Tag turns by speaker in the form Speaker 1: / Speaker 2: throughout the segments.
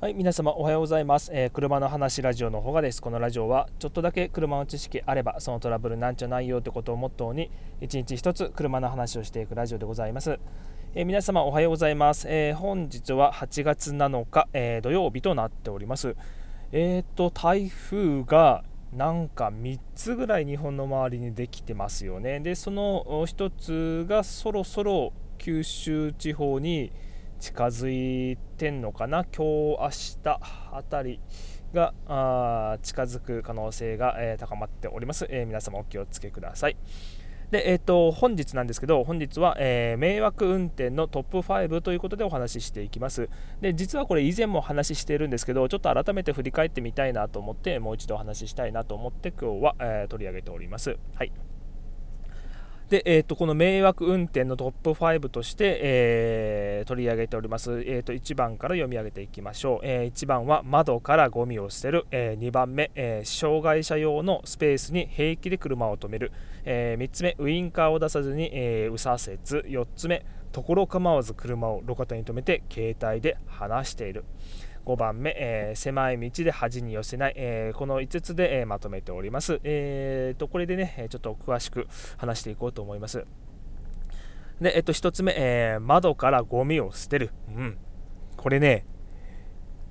Speaker 1: はい、皆様おはようございます、えー、車の話ラジオのほがです。このラジオはちょっとだけ車の知識あればそのトラブルなんちゃないよってことをモットーに一日一つ車の話をしていくラジオでございます。えー、皆様おはようございます。えー、本日は8月7日、え土曜日となっております。えっ、と台風がなんか3つぐらい日本の周りにできてますよね。でその1つがそろそろ九州地方に近づいてんのかな？今日明日あたりがあ近づく可能性が、え、高まっております、えー、皆様お気をつけくださいで、えーと、本日なんですけど、本日は、えー、迷惑運転のトップ5ということでお話ししていきます。で、実はこれ以前も話しているんですけど、ちょっと改めて振り返ってみたいなと思って、もう一度お話ししたいなと思って、今日は、え、取り上げております。はい。で、えーと、この迷惑運転のトップ5として、えー、取り上げております、えーと、1番から読み上げていきましょう、えー、1番は窓からゴミを捨てる、えー、2番目、え障害者用のスペースに平気で車を止める、え3つ目ウインカーを出さずに、え右左折。4つ目ところ構わず車を路肩に止めて携帯で話している。5番目、えー、狭い道で端に寄せない、えー、この5つで、え、まとめております。えーと、これでね、ちょっと詳しく話していこうと思います。で、えっと、1つ目、え、窓からゴミを捨てる。うん。これね、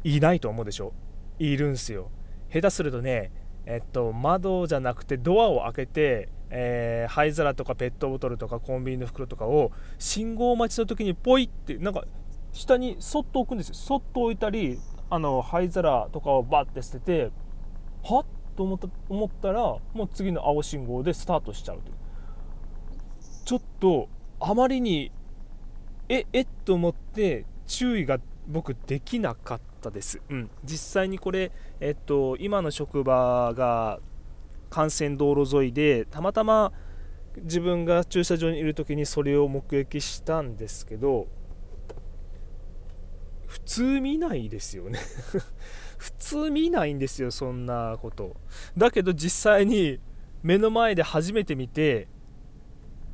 Speaker 1: いないと思うでしょ。いるんすよ。下手するとね、えっと、窓じゃなくてドアを開けて、えー、灰皿とかペットボトルとかコンビニの袋とかを信号待ちの時にポイってなんか下にそっと置くんですよ。そっと置いたりあの灰皿とかをバッて捨ててはっ？と思った思ったらもう次の青信号でスタートしちゃうという。ちょっとあまりにええ？っと思って注意が僕できなかったです、うん、実際にこれ、えっと、今の職場が幹線道路沿いでたまたま自分が駐車場にいる時にそれを目撃したんですけど普通見ないですよね。普通見ないんですよそんなこと。だけど実際に目の前で初めて見て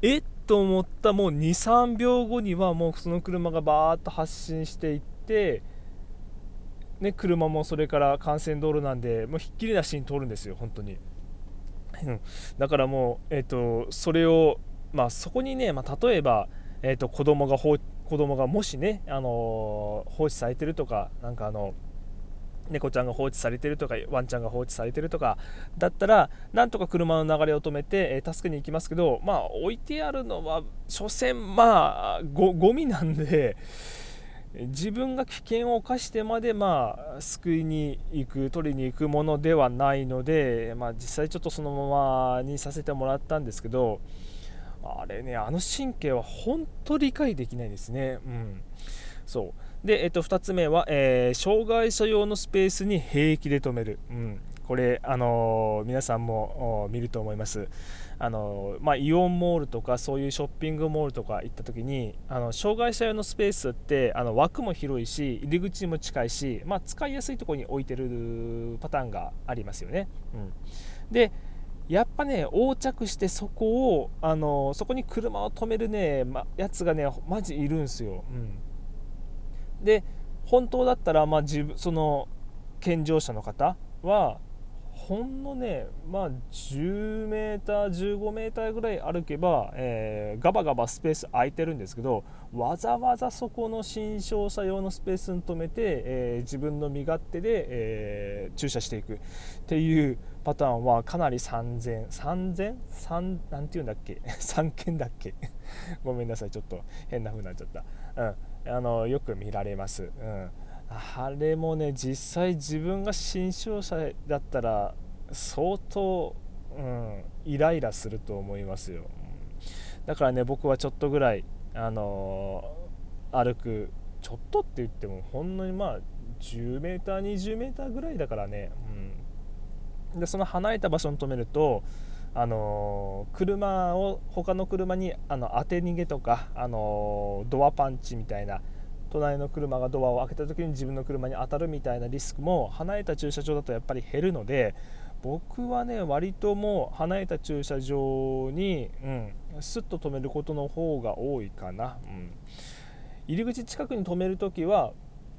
Speaker 1: えっと思ったもう23秒後にはもうその車がバーッと発進していってね、車もそれから幹線道路なんでもうひっきりなしに通るんですよ本当に。だからもう、えーと、それを、まあ、そこにね、まあ、例えば、えーと、子供が放子供がもしね、あの放置されてるとかなんかあの猫ちゃんが放置されてるとかワンちゃんが放置されてるとかだったらなんとか車の流れを止めて、えー、助けに行きますけどまあ置いてあるのは所詮まあごゴミなんで自分が危険を冒してまでまあ救いに行く取りに行くものではないので、まあ、実際ちょっとそのままにさせてもらったんですけどあれねあの神経は本当理解できないですね。うん。そう。で、えっと、2つ目は、えー、障害者用のスペースに平気で止める、うん、これ、あのー、皆さんも見ると思います、あのー、まあ、イオンモールとかそういうショッピングモールとか行った時にあの障害者用のスペースってあの枠も広いし入り口も近いし、まあ、使いやすいところに置いてるパターンがありますよね、うん、でやっぱね横着してそこをあのそこに車を止めるね、ま、やつがねマジいるんですよ、うん、で本当だったら、まあ、自分その健常者の方はほんのねまあ10メーター15メーターぐらい歩けば、えー、ガバガバスペース空いてるんですけどわざわざそこの新商車用のスペースに止めて、えー、自分の身勝手で、えー、駐車していくっていうパターンはかなり3000、3000? 3なんて言うんだっけ ?3 件だっけ？ごめんなさい、ちょっと変な風になっちゃった。うん。あの、よく見られます。うん。あれもね実際自分が新商者だったら相当、うん、イライラすると思いますよだからね僕はちょっとぐらい、あの、歩くちょっとって言ってもほんのにまあ 10m、20m ぐらいだからね、うん、でその離れた場所に止めるとあの、車を他の車にあの当て逃げとか、あの、ドアパンチみたいな隣の車がドアを開けた時に自分の車に当たるみたいなリスクも離れた駐車場だとやっぱり減るので僕はね割ともう離れた駐車場に、うん、スッと止めることの方が多いかな、うん、入り口近くに止めるときは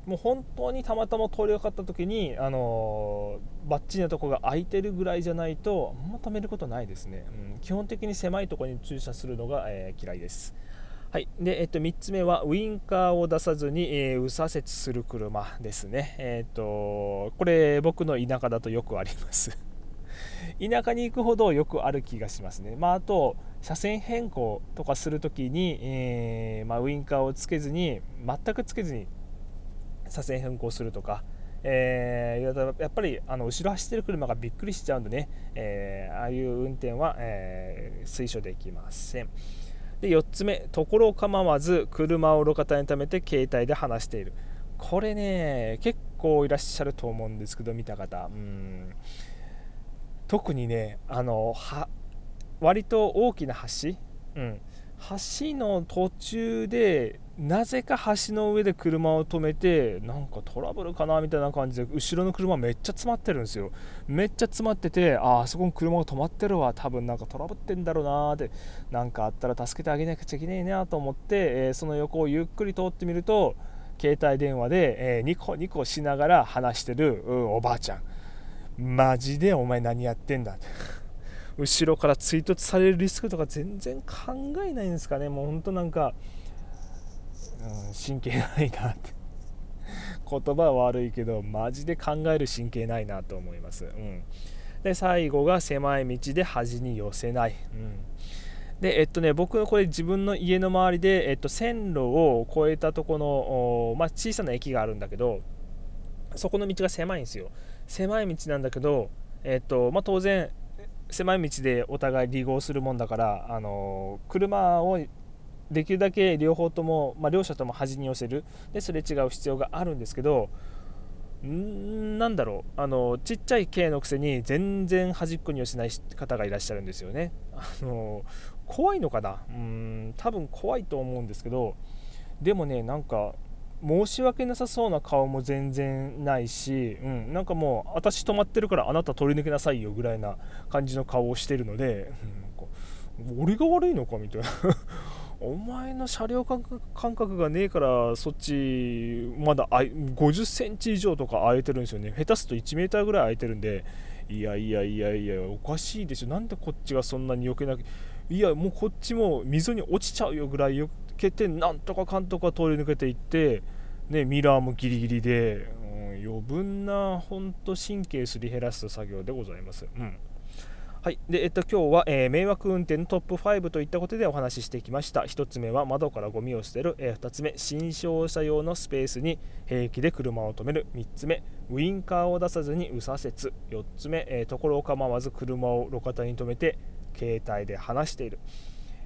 Speaker 1: もう本当にたまたま通りかかった時に、あのー、バッチリなとこが空いてるぐらいじゃないとあんま止めることないですね、うん、基本的に狭いところに駐車するのが、えー、嫌いです。はい。でえっと、3つ目はウインカーを出さずに、えー、右左折する車ですね、えっとこれ僕の田舎だとよくあります。田舎に行くほどよくある気がしますね、まあ、あと車線変更とかするときに、えー、まあ、ウインカーをつけずに全くつけずに車線変更するとか、えー、やっぱりあの後ろ走ってる車がびっくりしちゃうんでね、えー、ああいう運転は、え推奨できません。で4つ目、ところ構わず車を路肩に止めて携帯で話している。これね、結構いらっしゃると思うんですけど、見た方。うん特にね、あのは割と大きな橋、うん、橋の途中でなぜか橋の上で車を止めてなんかトラブルかなみたいな感じで後ろの車めっちゃ詰まってるんですよ。めっちゃ詰まっててああそこに車が止まってるわ。多分なんかトラブってんだろうなってなんかあったら助けてあげなくちゃいけないなと思って、えー、その横をゆっくり通ってみると携帯電話で、えー、ニコニコしながら話してる、うん、おばあちゃん。マジでお前何やってんだって後ろから追突されるリスクとか全然考えないんですかね。もうほんとなんか、うん、神経ないなって。言葉は悪いけどマジで考える神経ないなと思います、うん、で最後が狭い道で端に寄せない、うん。でえっとね、僕これ自分の家の周りで、えっと、線路を越えたとこの、まあ、小さな駅があるんだけどそこの道が狭いんですよ。狭い道なんだけど、えっとまあ、当然狭い道でお互い離合するもんだからあの車をできるだけ両方とも、まあ、両者とも端に寄せる。ですれ違う必要があるんですけどんなんだろう。あのちっちゃい軽のくせに全然端っこに寄せない方がいらっしゃるんですよね。あの怖いのかな？うん多分怖いと思うんですけどでもねなんか申し訳なさそうな顔も全然ないし、うん、なんかもう私止まってるからあなた取り抜けなさいよぐらいな感じの顔をしてるので、うん、俺が悪いのかみたいな。お前の車両感覚がねえからそっちまだ50センチ以上とか空いてるんですよね。下手すと1メーターぐらい空いてるんでいやいやいやいやおかしいでしょ。なんでこっちがそんなに避けなきゃいやもうこっちも溝に落ちちゃうよぐらい避けてなんとかかんとか通り抜けていって、ね、ミラーもギリギリで、うん、余分な本当神経すり減らす作業でございます。うんはいでえっと、今日は、えー、迷惑運転のトップ5といったことでお話ししてきました。1つ目は窓からゴミを捨てる、えー、2つ目、新商車用のスペースに平気で車を止める、3つ目、ウインカーを出さずに右左折、4つ目、えー、ところを構わず車を路肩に止めて携帯で話している。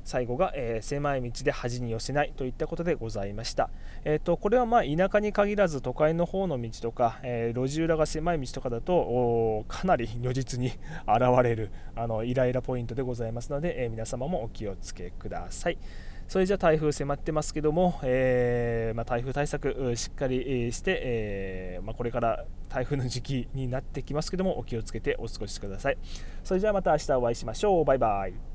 Speaker 1: 最後が、えー、狭い道で端に寄せないといったことでございました。えーと、これはまあ田舎に限らず都会の方の道とか、えー、路地裏が狭い道とかだとかなり如実に 現れるあのイライラポイントでございますので、えー、皆様もお気をつけください。それじゃ台風迫ってますけども、えー、まあ、台風対策しっかりして、え、まあ、これから台風の時期になってきますけどもお気をつけてお過ごしください。それじゃあまた明日お会いしましょう。バイバイ。